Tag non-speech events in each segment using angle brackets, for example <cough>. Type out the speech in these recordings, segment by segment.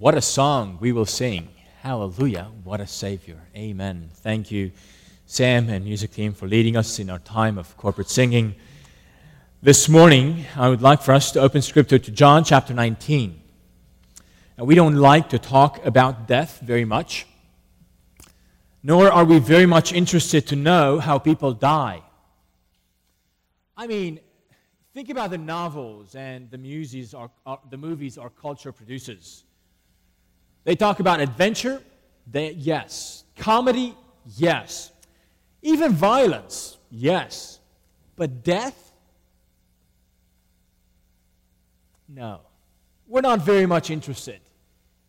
What a song we will sing. Hallelujah. What a Savior. Amen. Thank you, Sam and music team, for leading us in our time of corporate singing. This morning, I would like for us to open scripture to John chapter 19. Now, we don't like to talk about death very much, nor are we very much interested to know how people die. I mean, think about the novels and the our, the movies our culture produces. They talk about adventure, they, yes. Comedy, yes. Even violence, yes. But death? No. We're not very much interested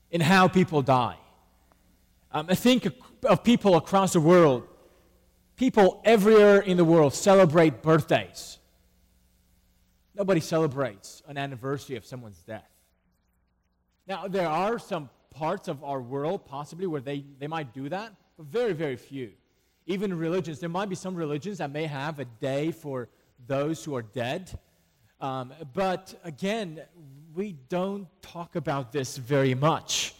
in how people die. Um, I think of people across the world. People everywhere in the world celebrate birthdays. Nobody celebrates an anniversary of someone's death. Now, there are some parts of our world possibly where they, they might do that, but very, very few. Even religions, there might be some religions that may have a day for those who are dead. Um, but again, we don't talk about this very much.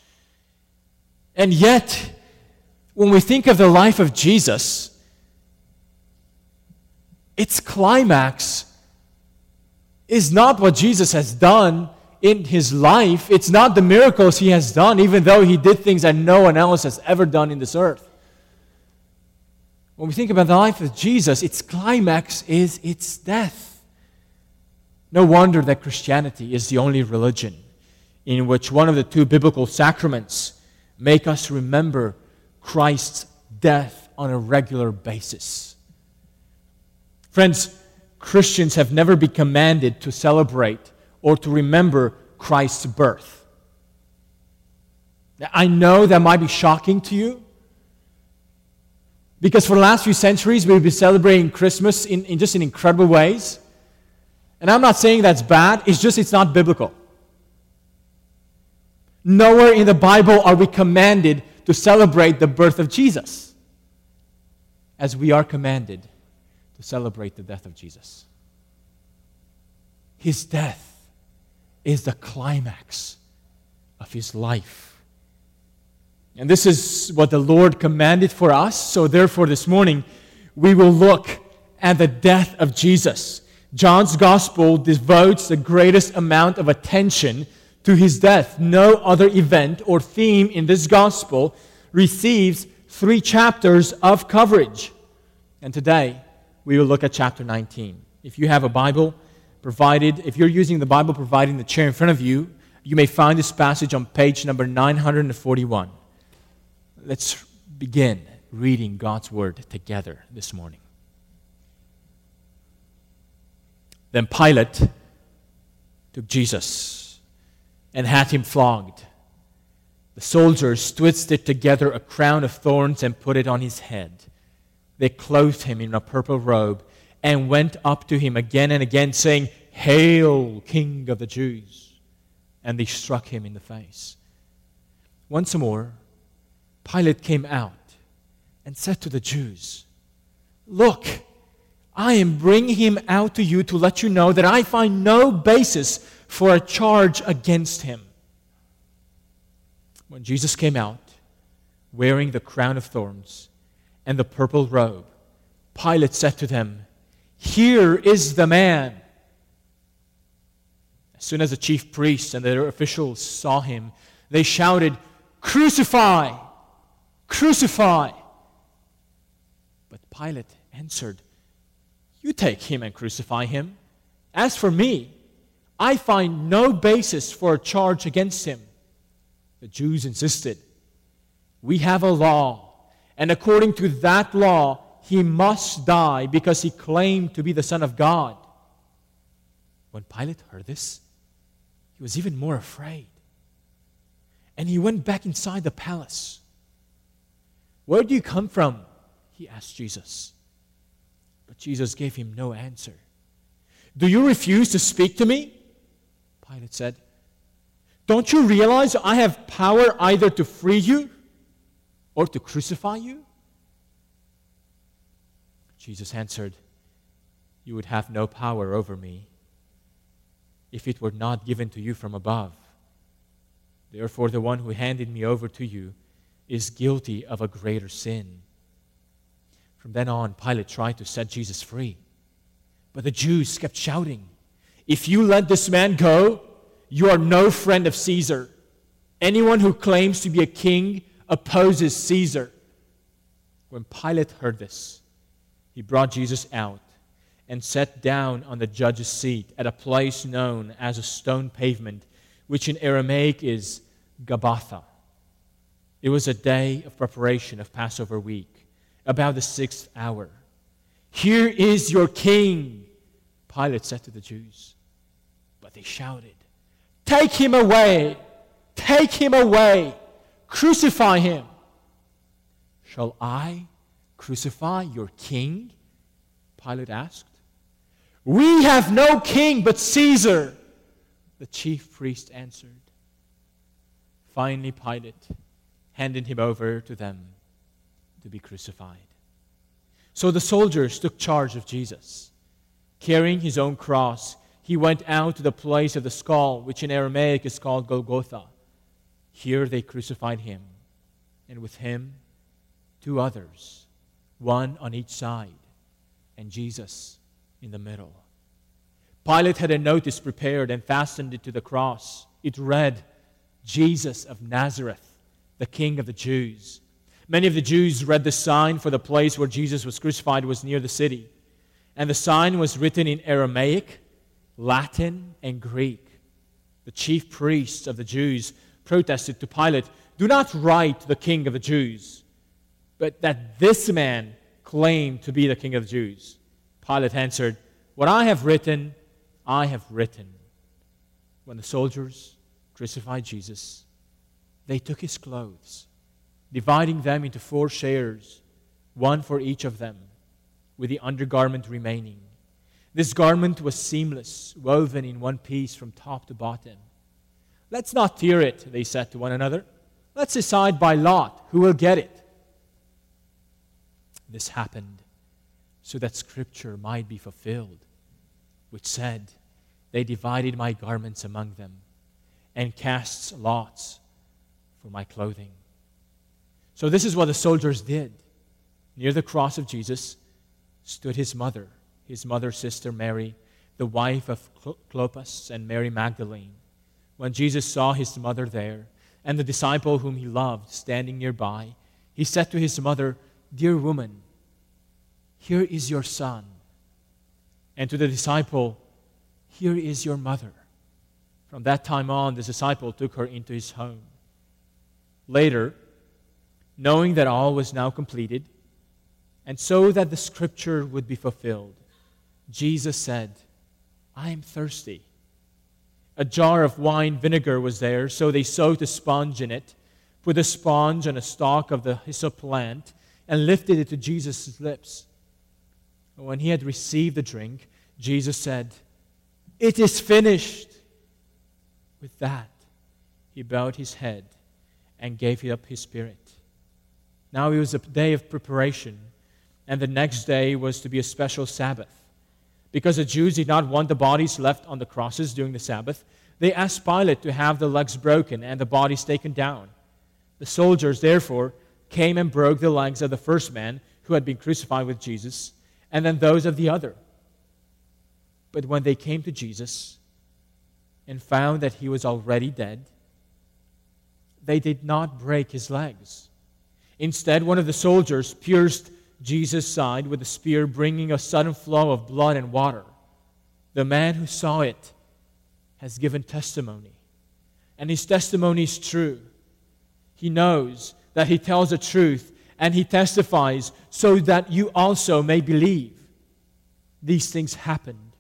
And yet, when we think of the life of Jesus, its climax is not what Jesus has done in his life. It's not the miracles he has done, even though he did things that no one else has ever done in this earth. When we think about the life of Jesus, its climax is its death. No wonder that Christianity is the only religion in which one of the two biblical sacraments make us remember Christ's death on a regular basis. Friends, Christians have never been commanded to celebrate or to remember Christ's birth. I know that might be shocking to you because for the last few centuries we've been celebrating Christmas in, in just in incredible ways. And I'm not saying that's bad, it's just it's not biblical. Nowhere in the Bible are we commanded to celebrate the birth of Jesus as we are commanded to celebrate the death of Jesus. His death is the climax of his life. And this is what the Lord commanded for us. So, therefore, this morning, we will look at the death of Jesus. John's gospel devotes the greatest amount of attention to his death. No other event or theme in this gospel receives three chapters of coverage. And today, we will look at chapter 19. If you have a Bible provided, if you're using the Bible provided in the chair in front of you, you may find this passage on page number 941. Let's begin reading God's Word together this morning. Then Pilate took Jesus and had him flogged. The soldiers twisted together a crown of thorns and put it on his head they clothed him in a purple robe and went up to him again and again, saying, Hail, King of the Jews! And they struck him in the face. Once more, Pilate came out and said to the Jews, Look, I am bringing him out to you to let you know that I find no basis for a charge against him. When Jesus came out, wearing the crown of thorns, and the purple robe. Pilate said to them, Here is the man. As soon as the chief priests and their officials saw him, they shouted, Crucify! Crucify! But Pilate answered, You take him and crucify him. As for me, I find no basis for a charge against him. The Jews insisted, We have a law and according to that law, he must die because he claimed to be the Son of God. When Pilate heard this, he was even more afraid. And he went back inside the palace. Where do you come from? He asked Jesus. But Jesus gave him no answer. Do you refuse to speak to me? Pilate said. Don't you realize I have power either to free you or to crucify you? Jesus answered, You would have no power over me if it were not given to you from above. Therefore, the one who handed me over to you is guilty of a greater sin. From then on, Pilate tried to set Jesus free. But the Jews kept shouting, If you let this man go, you are no friend of Caesar. Anyone who claims to be a king opposes Caesar. When Pilate heard this, he brought Jesus out and sat down on the judge's seat at a place known as a stone pavement, which in Aramaic is Gabbatha. It was a day of preparation of Passover week, about the sixth hour. Here is your king, Pilate said to the Jews. But they shouted, Take him away! Take him away! Crucify him! Shall I crucify your king? Pilate asked. We have no king but Caesar, the chief priest answered. Finally, Pilate handed him over to them to be crucified. So the soldiers took charge of Jesus. Carrying his own cross, he went out to the place of the skull, which in Aramaic is called Golgotha. Here they crucified him, and with him, two others, one on each side, and Jesus in the middle. Pilate had a notice prepared and fastened it to the cross. It read, Jesus of Nazareth, the King of the Jews. Many of the Jews read the sign for the place where Jesus was crucified was near the city. And the sign was written in Aramaic, Latin, and Greek. The chief priests of the Jews protested to Pilate, Do not write the King of the Jews, but that this man claimed to be the King of the Jews. Pilate answered, What I have written, I have written. When the soldiers crucified Jesus, they took his clothes, dividing them into four shares, one for each of them, with the undergarment remaining. This garment was seamless, woven in one piece from top to bottom. Let's not tear it, they said to one another. Let's decide by lot who will get it. This happened so that scripture might be fulfilled, which said, They divided my garments among them and cast lots for my clothing. So, this is what the soldiers did. Near the cross of Jesus stood his mother, his mother's sister Mary, the wife of Clopas and Mary Magdalene. When Jesus saw his mother there and the disciple whom he loved standing nearby, he said to his mother, Dear woman, here is your son. And to the disciple, Here is your mother. From that time on, the disciple took her into his home. Later, knowing that all was now completed, and so that the scripture would be fulfilled, Jesus said, I am thirsty. A jar of wine vinegar was there, so they soaked a sponge in it, put the sponge on a stalk of the hyssop plant, and lifted it to Jesus' lips. When he had received the drink, Jesus said, It is finished. With that, he bowed his head and gave up his spirit. Now it was a day of preparation, and the next day was to be a special Sabbath. Because the Jews did not want the bodies left on the crosses during the Sabbath, they asked Pilate to have the legs broken and the bodies taken down. The soldiers, therefore, came and broke the legs of the first man who had been crucified with Jesus and then those of the other. But when they came to Jesus and found that he was already dead, they did not break his legs. Instead, one of the soldiers pierced Jesus' side with a spear, bringing a sudden flow of blood and water. The man who saw it has given testimony, and his testimony is true. He knows that he tells the truth and he testifies so that you also may believe. These things happened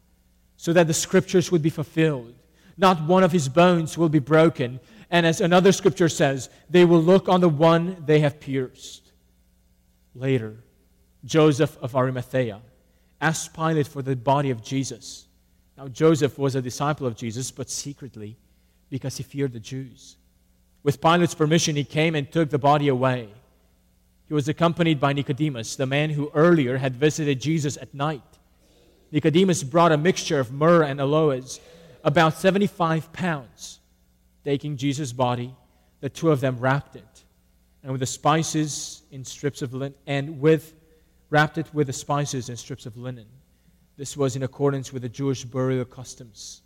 so that the scriptures would be fulfilled. Not one of his bones will be broken. And as another scripture says, they will look on the one they have pierced. Later, Joseph of Arimathea asked Pilate for the body of Jesus. Now, Joseph was a disciple of Jesus, but secretly because he feared the Jews. With Pilate's permission, he came and took the body away. He was accompanied by Nicodemus, the man who earlier had visited Jesus at night. Nicodemus brought a mixture of myrrh and aloes, about 75 pounds. Taking Jesus' body, the two of them wrapped it, and with the spices in strips of linen, and with wrapped it with the spices in strips of linen. This was in accordance with the Jewish burial customs.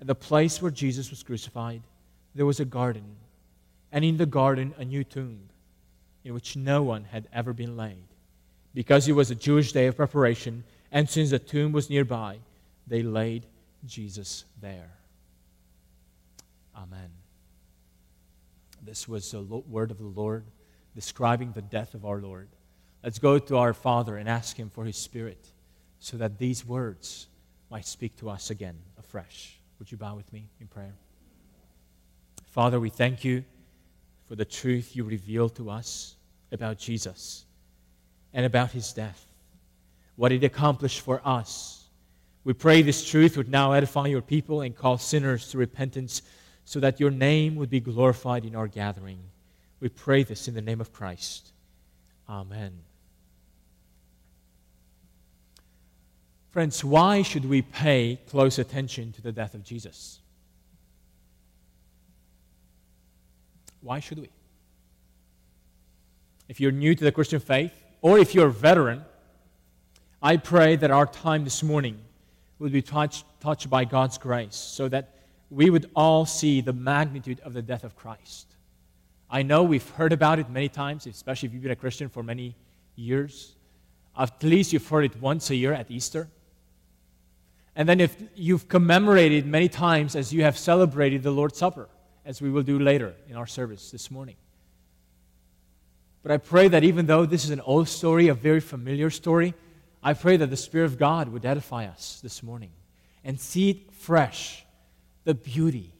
At the place where Jesus was crucified, there was a garden, and in the garden a new tomb, in which no one had ever been laid. Because it was a Jewish day of preparation, and since the tomb was nearby, they laid Jesus there. Amen. This was the word of the Lord describing the death of our Lord. Let's go to our Father and ask Him for His Spirit so that these words might speak to us again afresh. Would you bow with me in prayer? Father, we thank you for the truth you revealed to us about Jesus and about His death, what it accomplished for us. We pray this truth would now edify your people and call sinners to repentance so that your name would be glorified in our gathering. We pray this in the name of Christ. Amen. Friends, why should we pay close attention to the death of Jesus? Why should we? If you're new to the Christian faith, or if you're a veteran, I pray that our time this morning will be touched, touched by God's grace so that we would all see the magnitude of the death of Christ. I know we've heard about it many times, especially if you've been a Christian for many years. At least you've heard it once a year at Easter. And then if you've commemorated many times as you have celebrated the Lord's Supper, as we will do later in our service this morning. But I pray that even though this is an old story, a very familiar story, I pray that the Spirit of God would edify us this morning and see it fresh the beauty,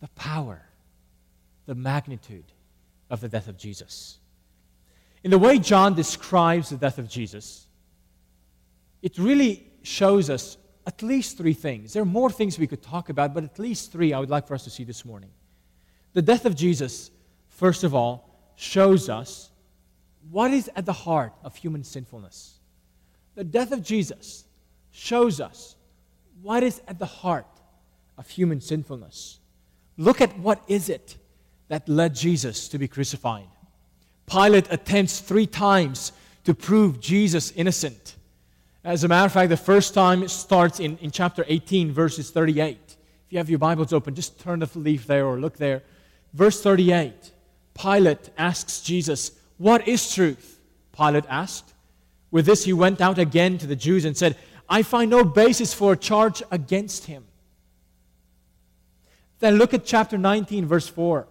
the power, the magnitude of the death of Jesus. In the way John describes the death of Jesus, it really shows us at least three things. There are more things we could talk about, but at least three I would like for us to see this morning. The death of Jesus, first of all, shows us what is at the heart of human sinfulness. The death of Jesus shows us what is at the heart of human sinfulness. Look at what is it that led Jesus to be crucified. Pilate attempts three times to prove Jesus innocent. As a matter of fact, the first time it starts in, in chapter 18, verses 38. If you have your Bibles open, just turn the leaf there or look there. Verse 38 Pilate asks Jesus, What is truth? Pilate asked. With this, he went out again to the Jews and said, I find no basis for a charge against him. Then look at chapter 19, verse 4.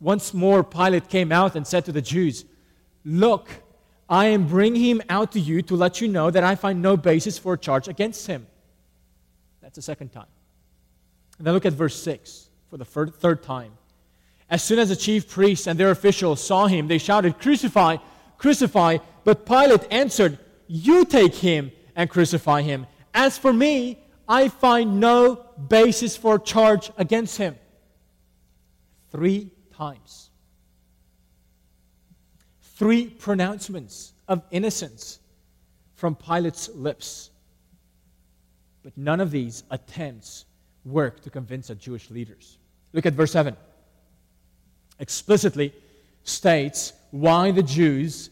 Once more, Pilate came out and said to the Jews, Look, I am bringing him out to you to let you know that I find no basis for a charge against him. That's the second time. And then look at verse 6 for the third time. As soon as the chief priests and their officials saw him, they shouted, Crucify, crucify. But Pilate answered, You take him and crucify him. As for me, I find no basis for a charge against him. Three times. Three pronouncements of innocence from Pilate's lips. But none of these attempts work to convince the Jewish leaders. Look at verse 7. Explicitly states why the Jews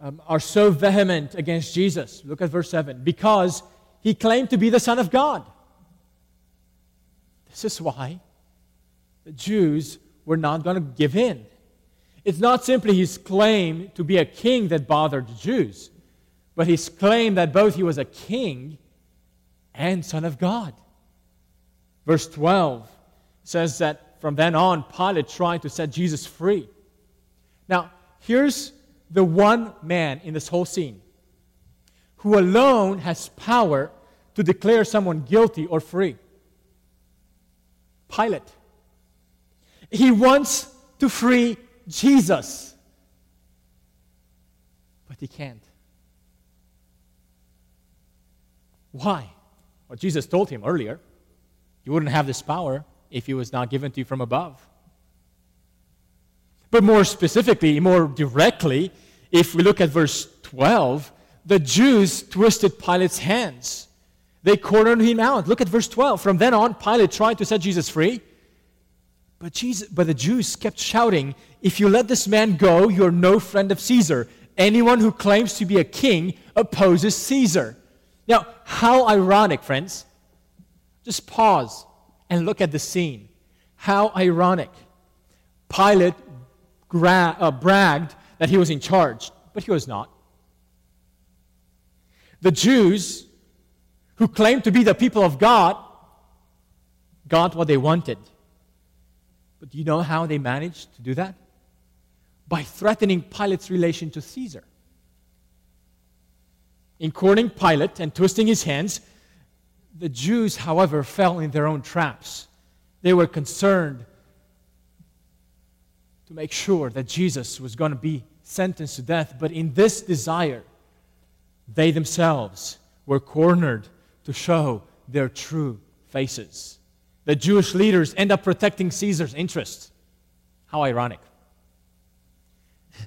um, are so vehement against Jesus. Look at verse 7. Because he claimed to be the Son of God. This is why the Jews were not going to give in. It's not simply his claim to be a king that bothered the Jews, but his claim that both he was a king and Son of God. Verse 12 says that from then on, Pilate tried to set Jesus free. Now, here's the one man in this whole scene who alone has power to declare someone guilty or free. Pilate. He wants to free Jesus, but he can't. Why? Well, Jesus told him earlier you wouldn't have this power if it was not given to you from above. But more specifically, more directly, if we look at verse 12, the Jews twisted Pilate's hands. They cornered him out. Look at verse 12. From then on, Pilate tried to set Jesus free. But, Jesus, but the Jews kept shouting, If you let this man go, you're no friend of Caesar. Anyone who claims to be a king opposes Caesar. Now, how ironic, friends. Just pause and look at the scene. How ironic. Pilate gra- uh, bragged that he was in charge, but he was not. The Jews, who claimed to be the people of God, got what they wanted. But do you know how they managed to do that? By threatening Pilate's relation to Caesar. In courting Pilate and twisting his hands, the Jews, however, fell in their own traps. They were concerned to make sure that Jesus was going to be sentenced to death, but in this desire, they themselves were cornered to show their true faces. The Jewish leaders end up protecting Caesar's interests. How ironic. <laughs>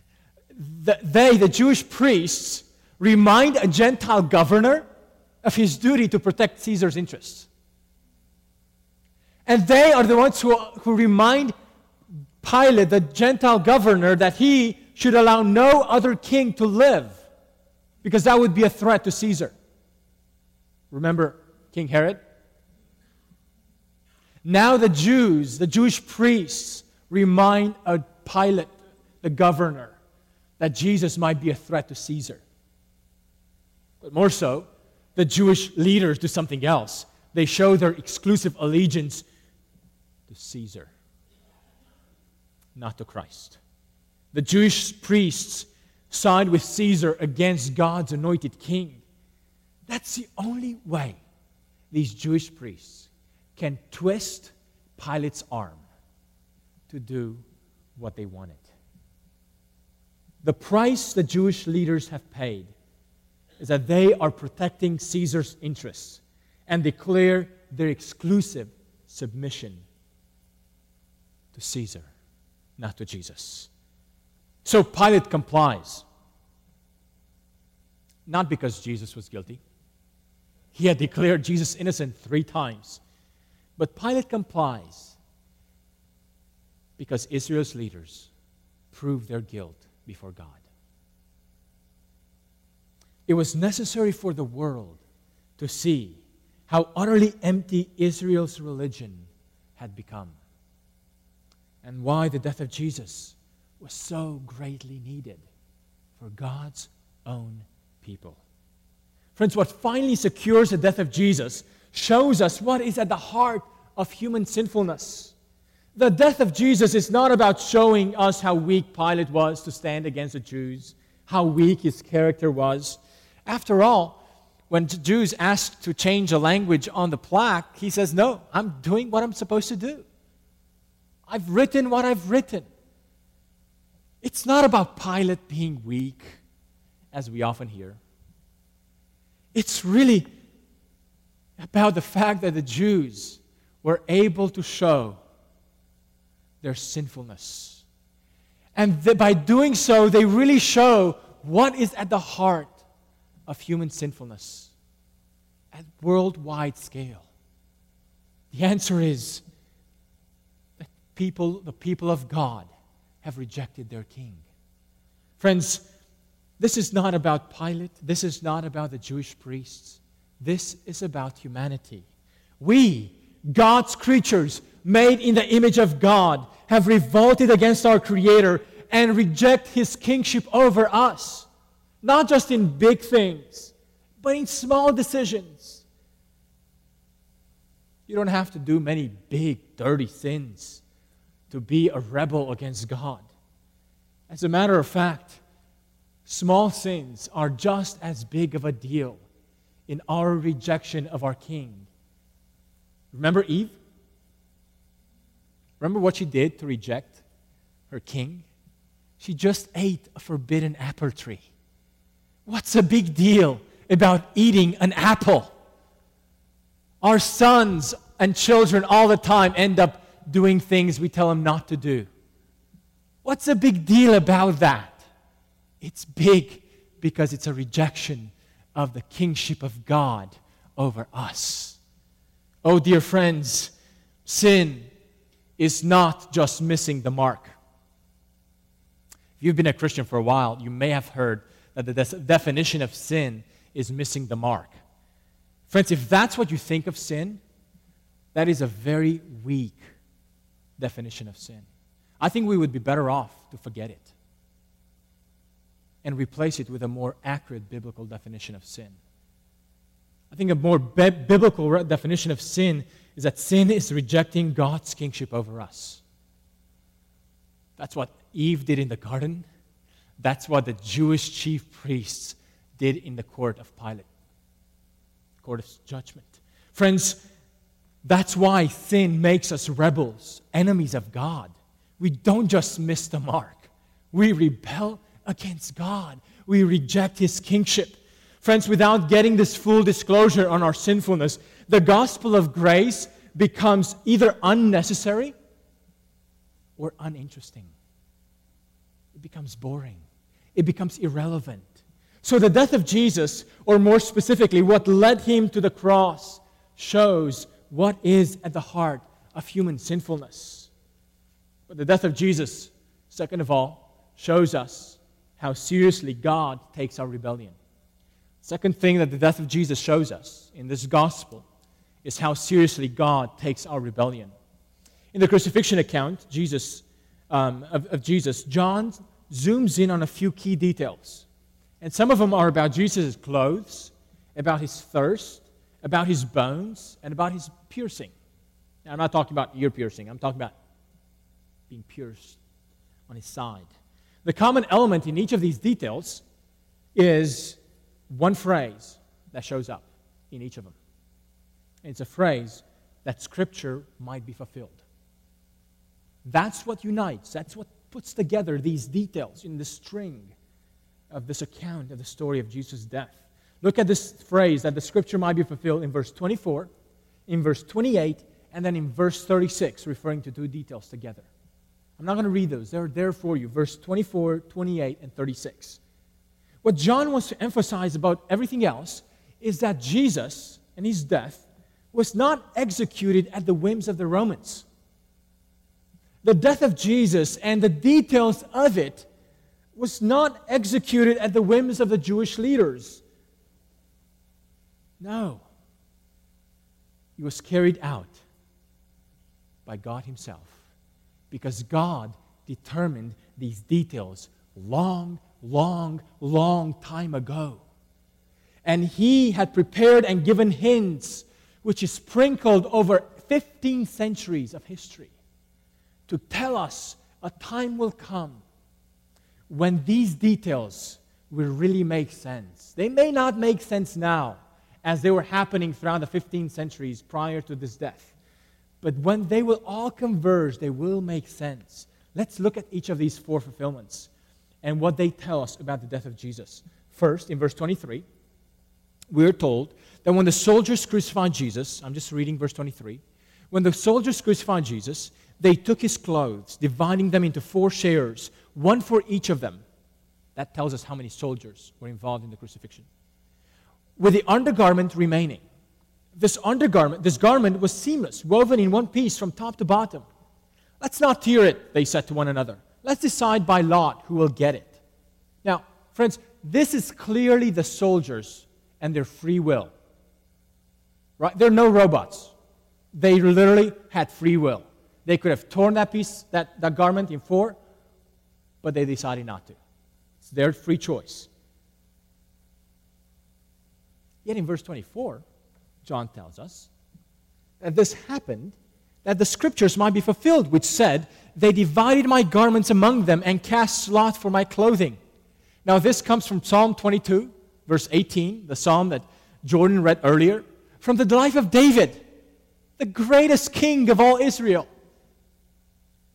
They, the Jewish priests, remind a Gentile governor of his duty to protect Caesar's interests. And they are the ones who, who remind Pilate, the Gentile governor, that he should allow no other king to live because that would be a threat to Caesar. Remember King Herod? Now the Jews, the Jewish priests, remind a Pilate, the governor, that Jesus might be a threat to Caesar. But more so, the Jewish leaders do something else. They show their exclusive allegiance to Caesar, not to Christ. The Jewish priests side with Caesar against God's anointed king. That's the only way these Jewish priests can twist Pilate's arm to do what they wanted. The price the Jewish leaders have paid is that they are protecting Caesar's interests and declare their exclusive submission to Caesar, not to Jesus. So Pilate complies. Not because Jesus was guilty. He had declared Jesus innocent three times. But Pilate complies because Israel's leaders proved their guilt before God. It was necessary for the world to see how utterly empty Israel's religion had become and why the death of Jesus was so greatly needed for God's own people. Friends, what finally secures the death of Jesus shows us what is at the heart of human sinfulness. The death of Jesus is not about showing us how weak Pilate was to stand against the Jews, how weak his character was. After all, when Jews asked to change the language on the plaque, he says, No, I'm doing what I'm supposed to do. I've written what I've written. It's not about Pilate being weak, as we often hear. It's really about the fact that the Jews were able to show their sinfulness. And th- by doing so, they really show what is at the heart of human sinfulness at worldwide scale. The answer is that people, the people of God, have rejected their king. Friends, this is not about Pilate. This is not about the Jewish priests. This is about humanity. We, God's creatures, made in the image of God, have revolted against our Creator and reject His kingship over us. Not just in big things, but in small decisions. You don't have to do many big, dirty sins to be a rebel against God. As a matter of fact, small sins are just as big of a deal in our rejection of our King. Remember Eve? Remember what she did to reject her king? She just ate a forbidden apple tree. What's a big deal about eating an apple? Our sons and children all the time end up doing things we tell them not to do. What's a big deal about that? It's big because it's a rejection of the kingship of God over us. Oh, dear friends, sin is not just missing the mark. If you've been a Christian for a while, you may have heard that the de- definition of sin is missing the mark. Friends, if that's what you think of sin, that is a very weak definition of sin. I think we would be better off to forget it and replace it with a more accurate biblical definition of sin. I think a more bi- biblical definition of sin is that sin is rejecting God's kingship over us. That's what Eve did in the garden. That's what the Jewish chief priests did in the court of Pilate, court of judgment. Friends, that's why sin makes us rebels, enemies of God. We don't just miss the mark, we rebel against God. We reject his kingship. Friends, without getting this full disclosure on our sinfulness, the gospel of grace becomes either unnecessary or uninteresting. It becomes boring, it becomes irrelevant. So, the death of Jesus, or more specifically, what led him to the cross, shows what is at the heart of human sinfulness. But the death of Jesus, second of all, shows us how seriously God takes our rebellion. Second thing that the death of Jesus shows us in this gospel is how seriously God takes our rebellion. In the crucifixion account Jesus, um, of, of Jesus, John zooms in on a few key details. And some of them are about Jesus' clothes, about his thirst, about his bones, and about his piercing. Now, I'm not talking about ear piercing, I'm talking about being pierced on his side. The common element in each of these details is one phrase that shows up in each of them. It's a phrase that Scripture might be fulfilled. That's what unites, that's what puts together these details in the string of this account of the story of Jesus' death. Look at this phrase that the Scripture might be fulfilled in verse 24, in verse 28, and then in verse 36, referring to two details together. I'm not going to read those. They're there for you. Verse 24, 28, and 36. What John wants to emphasize about everything else is that Jesus and his death was not executed at the whims of the Romans. The death of Jesus and the details of it was not executed at the whims of the Jewish leaders. No. It was carried out by God Himself because God determined these details long, long, long time ago. And He had prepared and given hints, which is sprinkled over 15 centuries of history, to tell us a time will come when these details will really make sense. They may not make sense now, as they were happening throughout the 15 centuries prior to this death. But when they will all converge, they will make sense. Let's look at each of these four fulfillments and what they tell us about the death of Jesus. First, in verse 23, we're told that when the soldiers crucified Jesus, I'm just reading verse 23, when the soldiers crucified Jesus, they took his clothes, dividing them into four shares, one for each of them. That tells us how many soldiers were involved in the crucifixion. With the undergarment remaining. This undergarment, this garment was seamless, woven in one piece from top to bottom. Let's not tear it, they said to one another. Let's decide by lot who will get it. Now, friends, this is clearly the soldiers and their free will. Right? They're no robots. They literally had free will. They could have torn that piece, that, that garment in four, but they decided not to. It's their free choice. Yet in verse 24, John tells us, that this happened that the scriptures might be fulfilled, which said, They divided my garments among them and cast lot for my clothing. Now, this comes from Psalm 22, verse 18, the psalm that Jordan read earlier, from the life of David, the greatest king of all Israel.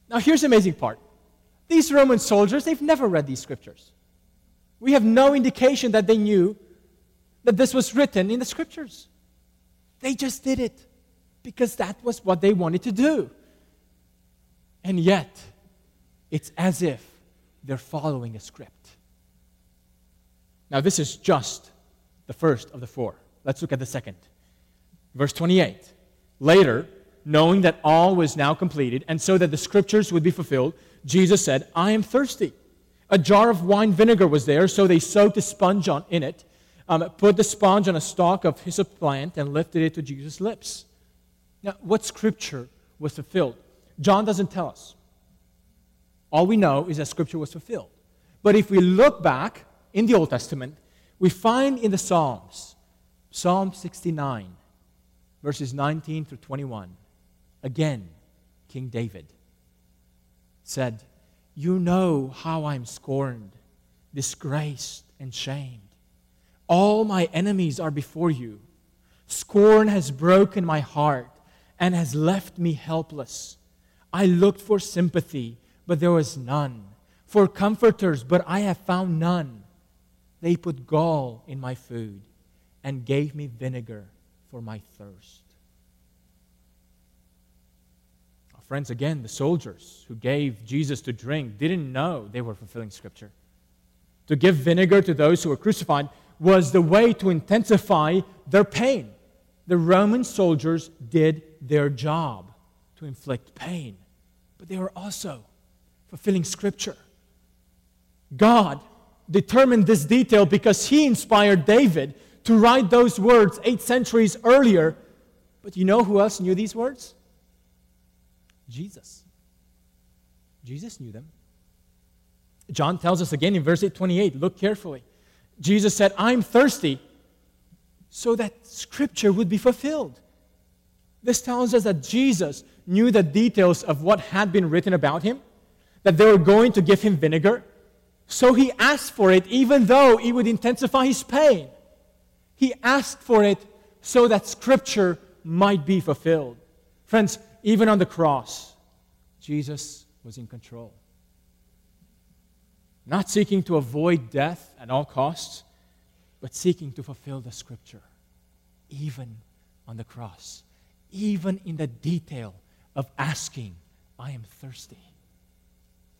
Now, here's the amazing part these Roman soldiers, they've never read these scriptures. We have no indication that they knew that this was written in the scriptures. They just did it because that was what they wanted to do. And yet, it's as if they're following a script. Now, this is just the first of the four. Let's look at the second. Verse 28. Later, knowing that all was now completed, and so that the scriptures would be fulfilled, Jesus said, I am thirsty. A jar of wine vinegar was there, so they soaked a sponge on, in it, um, put the sponge on a stalk of hyssop plant, and lifted it to Jesus' lips. Now, what scripture was fulfilled? John doesn't tell us. All we know is that scripture was fulfilled. But if we look back in the Old Testament, we find in the Psalms, Psalm 69, verses 19 through 21, again, King David said, You know how I'm scorned, disgraced, and shamed. All my enemies are before you. Scorn has broken my heart and has left me helpless. I looked for sympathy, but there was none, for comforters, but I have found none. They put gall in my food and gave me vinegar for my thirst. Our Friends, again, the soldiers who gave Jesus to drink didn't know they were fulfilling Scripture. To give vinegar to those who were crucified was the way to intensify their pain. The Roman soldiers did their job to inflict pain, but they were also fulfilling Scripture. God determined this detail because He inspired David to write those words eight centuries earlier. But you know who else knew these words? Jesus. Jesus knew them. John tells us again in verse 28, look carefully. Jesus said, I'm thirsty, so that scripture would be fulfilled. This tells us that Jesus knew the details of what had been written about him, that they were going to give him vinegar. So he asked for it, even though it would intensify his pain. He asked for it so that scripture might be fulfilled. Friends, even on the cross, Jesus was in control. Not seeking to avoid death at all costs, but seeking to fulfill the scripture, even on the cross, even in the detail of asking, I am thirsty.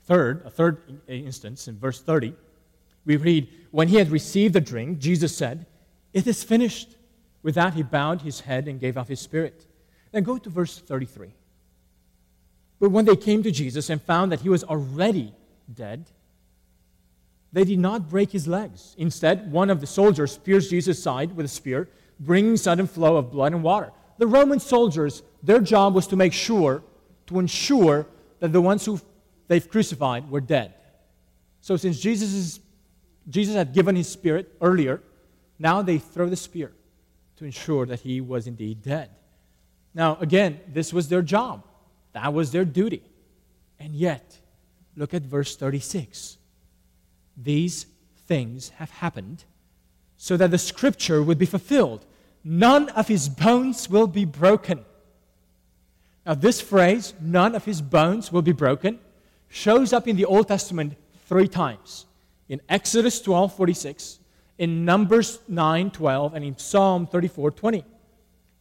Third, a third instance in verse 30, we read, When he had received the drink, Jesus said, It is finished. With that, he bowed his head and gave up his spirit. Then go to verse 33. But when they came to Jesus and found that he was already dead, they did not break his legs. Instead, one of the soldiers pierced Jesus' side with a spear, bringing sudden flow of blood and water. The Roman soldiers, their job was to make sure, to ensure that the ones who they've crucified were dead. So since Jesus, is, Jesus had given his spirit earlier, now they throw the spear to ensure that he was indeed dead. Now, again, this was their job. That was their duty. And yet, look at verse 36. These things have happened so that the scripture would be fulfilled. None of his bones will be broken. Now, this phrase, none of his bones will be broken, shows up in the Old Testament three times in Exodus 12 46, in Numbers 9 12, and in Psalm 34 20.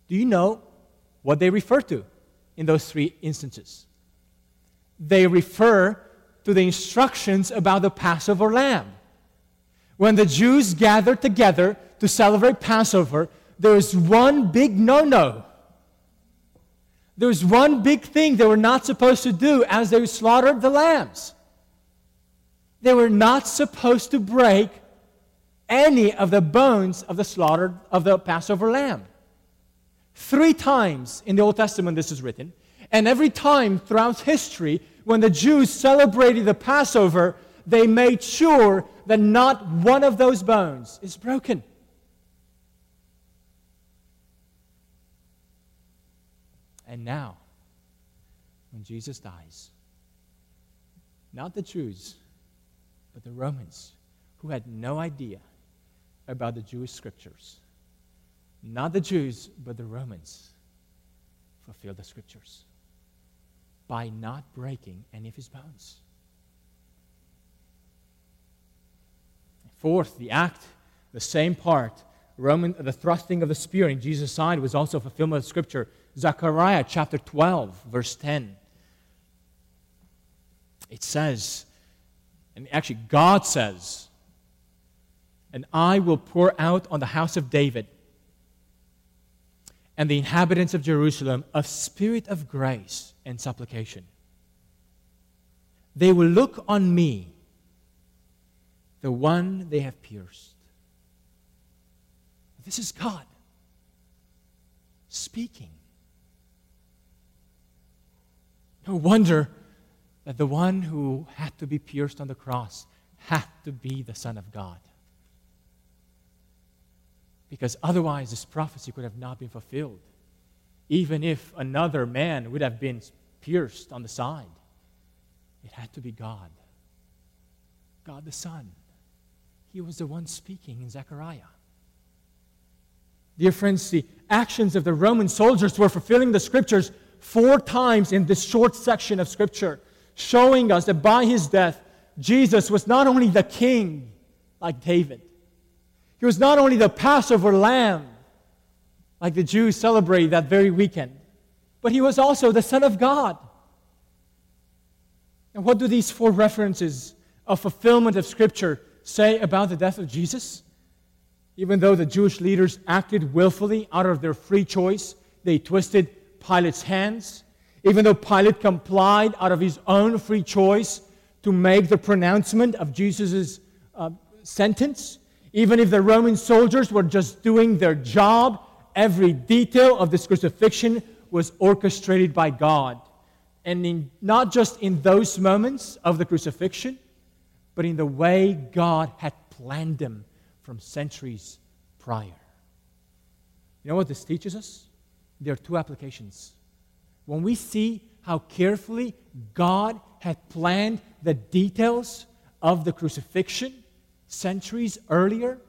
Do you know what they refer to in those three instances? They refer to the instructions about the Passover lamb. When the Jews gathered together to celebrate Passover, there was one big no no. There was one big thing they were not supposed to do as they slaughtered the lambs. They were not supposed to break any of the bones of the slaughtered of the Passover lamb. Three times in the Old Testament this is written, and every time throughout history, when the Jews celebrated the Passover, they made sure that not one of those bones is broken. And now, when Jesus dies, not the Jews, but the Romans, who had no idea about the Jewish scriptures, not the Jews, but the Romans fulfill the scriptures by not breaking any of his bones. Fourth, the act, the same part, Roman, the thrusting of the spear in Jesus' side was also fulfillment of scripture. Zechariah chapter 12, verse 10. It says, and actually God says, and I will pour out on the house of David and the inhabitants of Jerusalem a spirit of grace and supplication. They will look on me, the one they have pierced. This is God speaking. No wonder that the one who had to be pierced on the cross had to be the Son of God. Because otherwise, this prophecy could have not been fulfilled. Even if another man would have been pierced on the side, it had to be God. God the Son. He was the one speaking in Zechariah. Dear friends, the actions of the Roman soldiers were fulfilling the scriptures four times in this short section of scripture, showing us that by his death, Jesus was not only the king like David, he was not only the Passover lamb, like the Jews celebrate that very weekend, but he was also the Son of God. And what do these four references of fulfillment of Scripture say about the death of Jesus? Even though the Jewish leaders acted willfully out of their free choice, they twisted Pilate's hands. Even though Pilate complied out of his own free choice to make the pronouncement of Jesus' uh, sentence, even if the Roman soldiers were just doing their job, every detail of this crucifixion was orchestrated by God. And in, not just in those moments of the crucifixion, but in the way God had planned them from centuries prior. You know what this teaches us? There are two applications. When we see how carefully God had planned the details of the crucifixion, centuries earlier,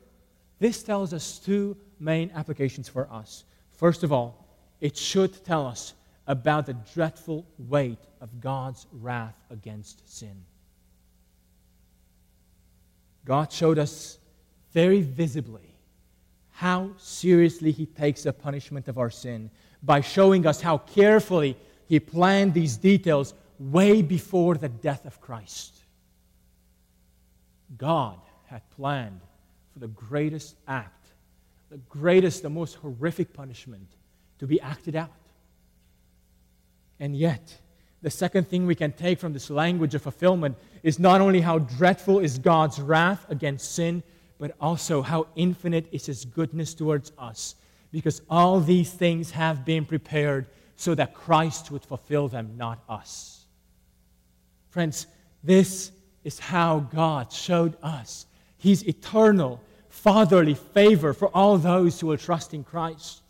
this tells us two main applications for us. First of all, it should tell us about the dreadful weight of God's wrath against sin. God showed us very visibly how seriously He takes the punishment of our sin by showing us how carefully He planned these details way before the death of Christ. God had planned for the greatest act, the greatest, the most horrific punishment to be acted out. And yet, the second thing we can take from this language of fulfillment is not only how dreadful is God's wrath against sin, but also how infinite is his goodness towards us. Because all these things have been prepared so that Christ would fulfill them, not us. Friends, this is how God showed us his eternal fatherly favor for all those who will trust in Christ.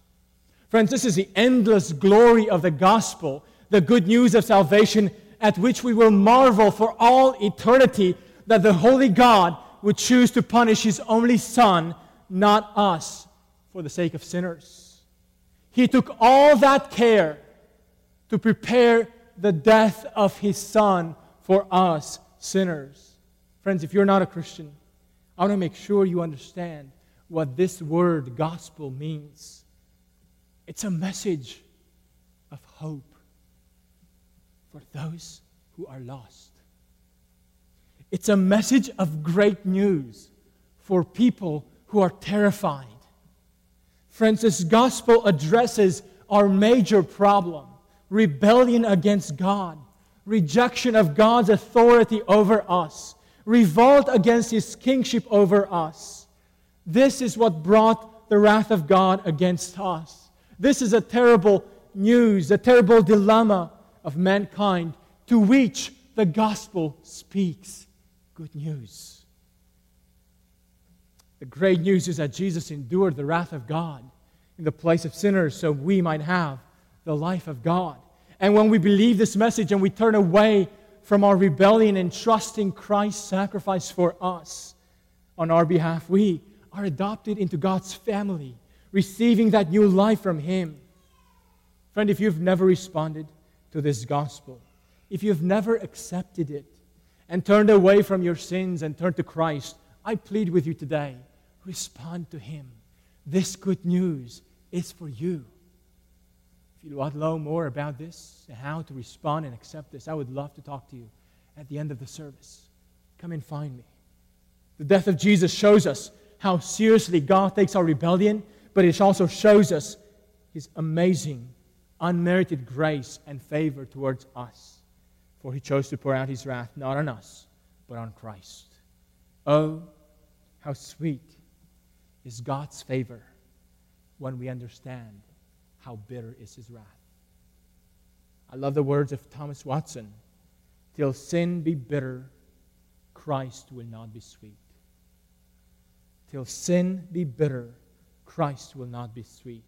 Friends, this is the endless glory of the gospel, the good news of salvation, at which we will marvel for all eternity that the holy God would choose to punish his only Son, not us, for the sake of sinners. He took all that care to prepare the death of his Son for us sinners. Friends, if you're not a Christian, I want to make sure you understand what this word gospel means. It's a message of hope for those who are lost. It's a message of great news for people who are terrified. Friends, this gospel addresses our major problem rebellion against God, rejection of God's authority over us revolt against his kingship over us. This is what brought the wrath of God against us. This is a terrible news, a terrible dilemma of mankind to which the gospel speaks good news. The great news is that Jesus endured the wrath of God in the place of sinners so we might have the life of God. And when we believe this message and we turn away from our rebellion and trusting Christ's sacrifice for us on our behalf, we are adopted into God's family, receiving that new life from Him. Friend, if you've never responded to this gospel, if you've never accepted it and turned away from your sins and turned to Christ, I plead with you today respond to Him. This good news is for you. If you want to know more about this and how to respond and accept this, I would love to talk to you at the end of the service. Come and find me. The death of Jesus shows us how seriously God takes our rebellion, but it also shows us his amazing, unmerited grace and favor towards us. For he chose to pour out his wrath not on us, but on Christ. Oh, how sweet is God's favor when we understand how bitter is his wrath. I love the words of Thomas Watson Till sin be bitter, Christ will not be sweet. Till sin be bitter, Christ will not be sweet.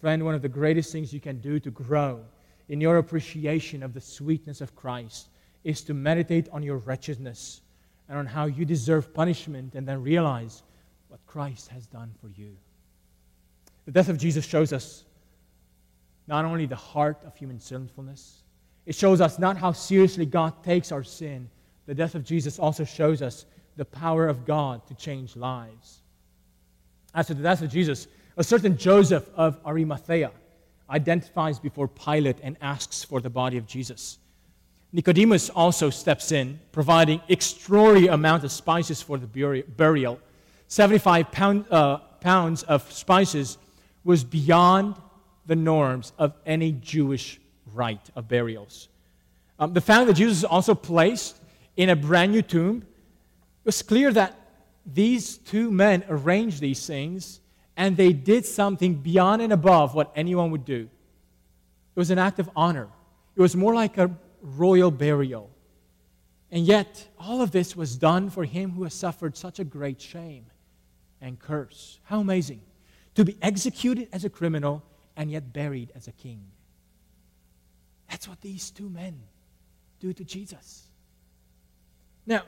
Friend, one of the greatest things you can do to grow in your appreciation of the sweetness of Christ is to meditate on your wretchedness and on how you deserve punishment and then realize what Christ has done for you. The death of Jesus shows us not only the heart of human sinfulness, it shows us not how seriously God takes our sin. The death of Jesus also shows us the power of God to change lives. After the death of Jesus, a certain Joseph of Arimathea identifies before Pilate and asks for the body of Jesus. Nicodemus also steps in, providing extraordinary amount of spices for the burial. 75 pound, uh, pounds of spices was beyond the norms of any Jewish rite of burials. Um, the fact that Jesus is also placed in a brand new tomb it was clear that these two men arranged these things and they did something beyond and above what anyone would do. It was an act of honor, it was more like a royal burial. And yet, all of this was done for him who has suffered such a great shame and curse. How amazing! To be executed as a criminal and yet buried as a king. That's what these two men do to Jesus. Now,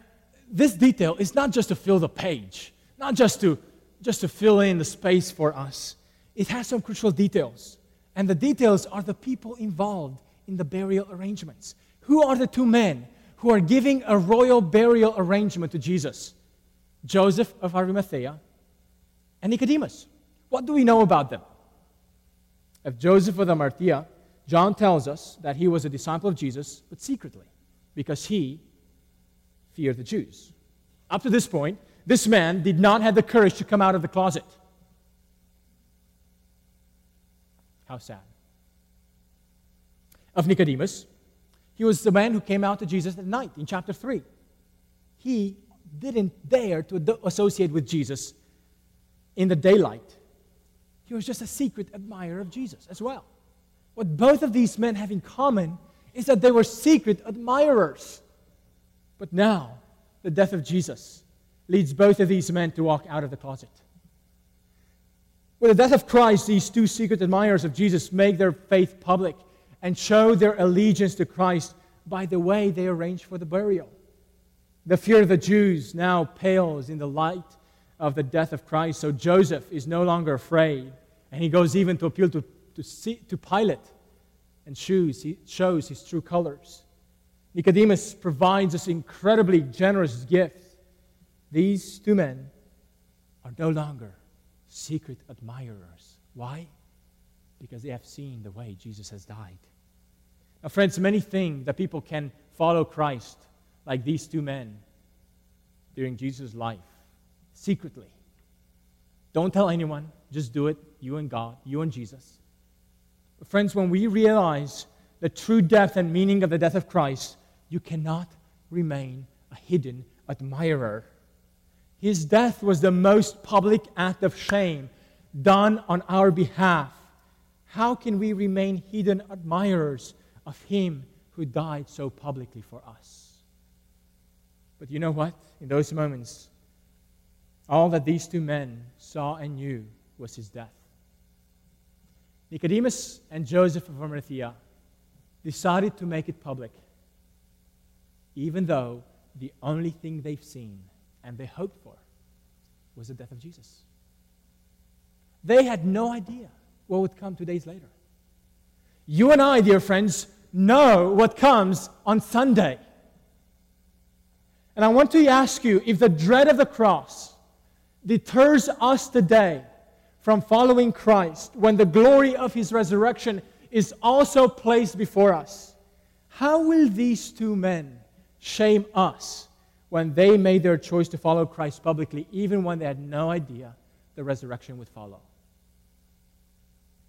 this detail is not just to fill the page, not just to, just to fill in the space for us. It has some crucial details. And the details are the people involved in the burial arrangements. Who are the two men who are giving a royal burial arrangement to Jesus? Joseph of Arimathea and Nicodemus. What do we know about them? Of Joseph of Arimathea, John tells us that he was a disciple of Jesus, but secretly, because he feared the Jews. Up to this point, this man did not have the courage to come out of the closet. How sad. Of Nicodemus, he was the man who came out to Jesus at night in chapter 3. He didn't dare to associate with Jesus in the daylight. He was just a secret admirer of Jesus as well. What both of these men have in common is that they were secret admirers. But now, the death of Jesus leads both of these men to walk out of the closet. With the death of Christ, these two secret admirers of Jesus make their faith public and show their allegiance to Christ by the way they arrange for the burial. The fear of the Jews now pales in the light of the death of Christ, so Joseph is no longer afraid, and he goes even to appeal to to, see, to Pilate and shows, he shows his true colors. Nicodemus provides this incredibly generous gift. These two men are no longer secret admirers. Why? Because they have seen the way Jesus has died. Now, friends, many think that people can follow Christ like these two men during Jesus' life, secretly. Don't tell anyone, just do it, you and God, you and Jesus. But friends, when we realize the true depth and meaning of the death of Christ, you cannot remain a hidden admirer. His death was the most public act of shame done on our behalf. How can we remain hidden admirers of Him who died so publicly for us? But you know what? In those moments, all that these two men saw and knew was His death. Nicodemus and Joseph of Arimathea decided to make it public, even though the only thing they've seen and they hoped for was the death of Jesus. They had no idea what would come two days later. You and I, dear friends, know what comes on Sunday. And I want to ask you if the dread of the cross deters us today from following Christ when the glory of his resurrection is also placed before us, how will these two men shame us when they made their choice to follow Christ publicly, even when they had no idea the resurrection would follow?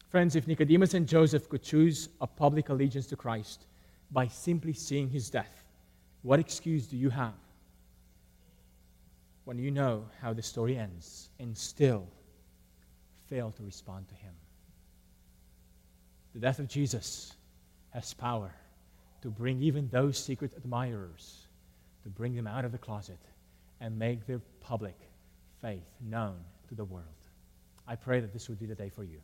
Friends, if Nicodemus and Joseph could choose a public allegiance to Christ by simply seeing his death, what excuse do you have when you know how the story ends and still fail to respond to him? The death of Jesus has power to bring even those secret admirers, to bring them out of the closet and make their public faith known to the world. I pray that this would be the day for you.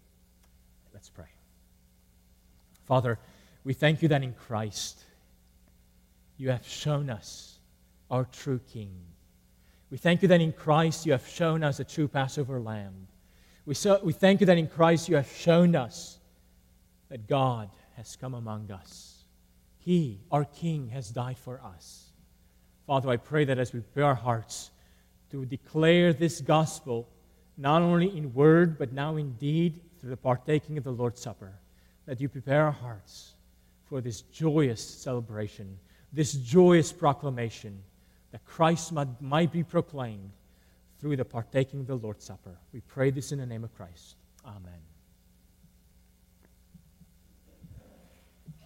Let's pray. Father, we thank you that in Christ you have shown us our true King. We thank you that in Christ you have shown us a true Passover lamb. We, so, we thank you that in Christ you have shown us that God has come among us. He, our King, has died for us. Father, I pray that as we prepare our hearts to declare this gospel, not only in word, but now in deed, through the partaking of the Lord's Supper, that you prepare our hearts for this joyous celebration, this joyous proclamation that Christ might, might be proclaimed through the partaking of the Lord's Supper. We pray this in the name of Christ. Amen.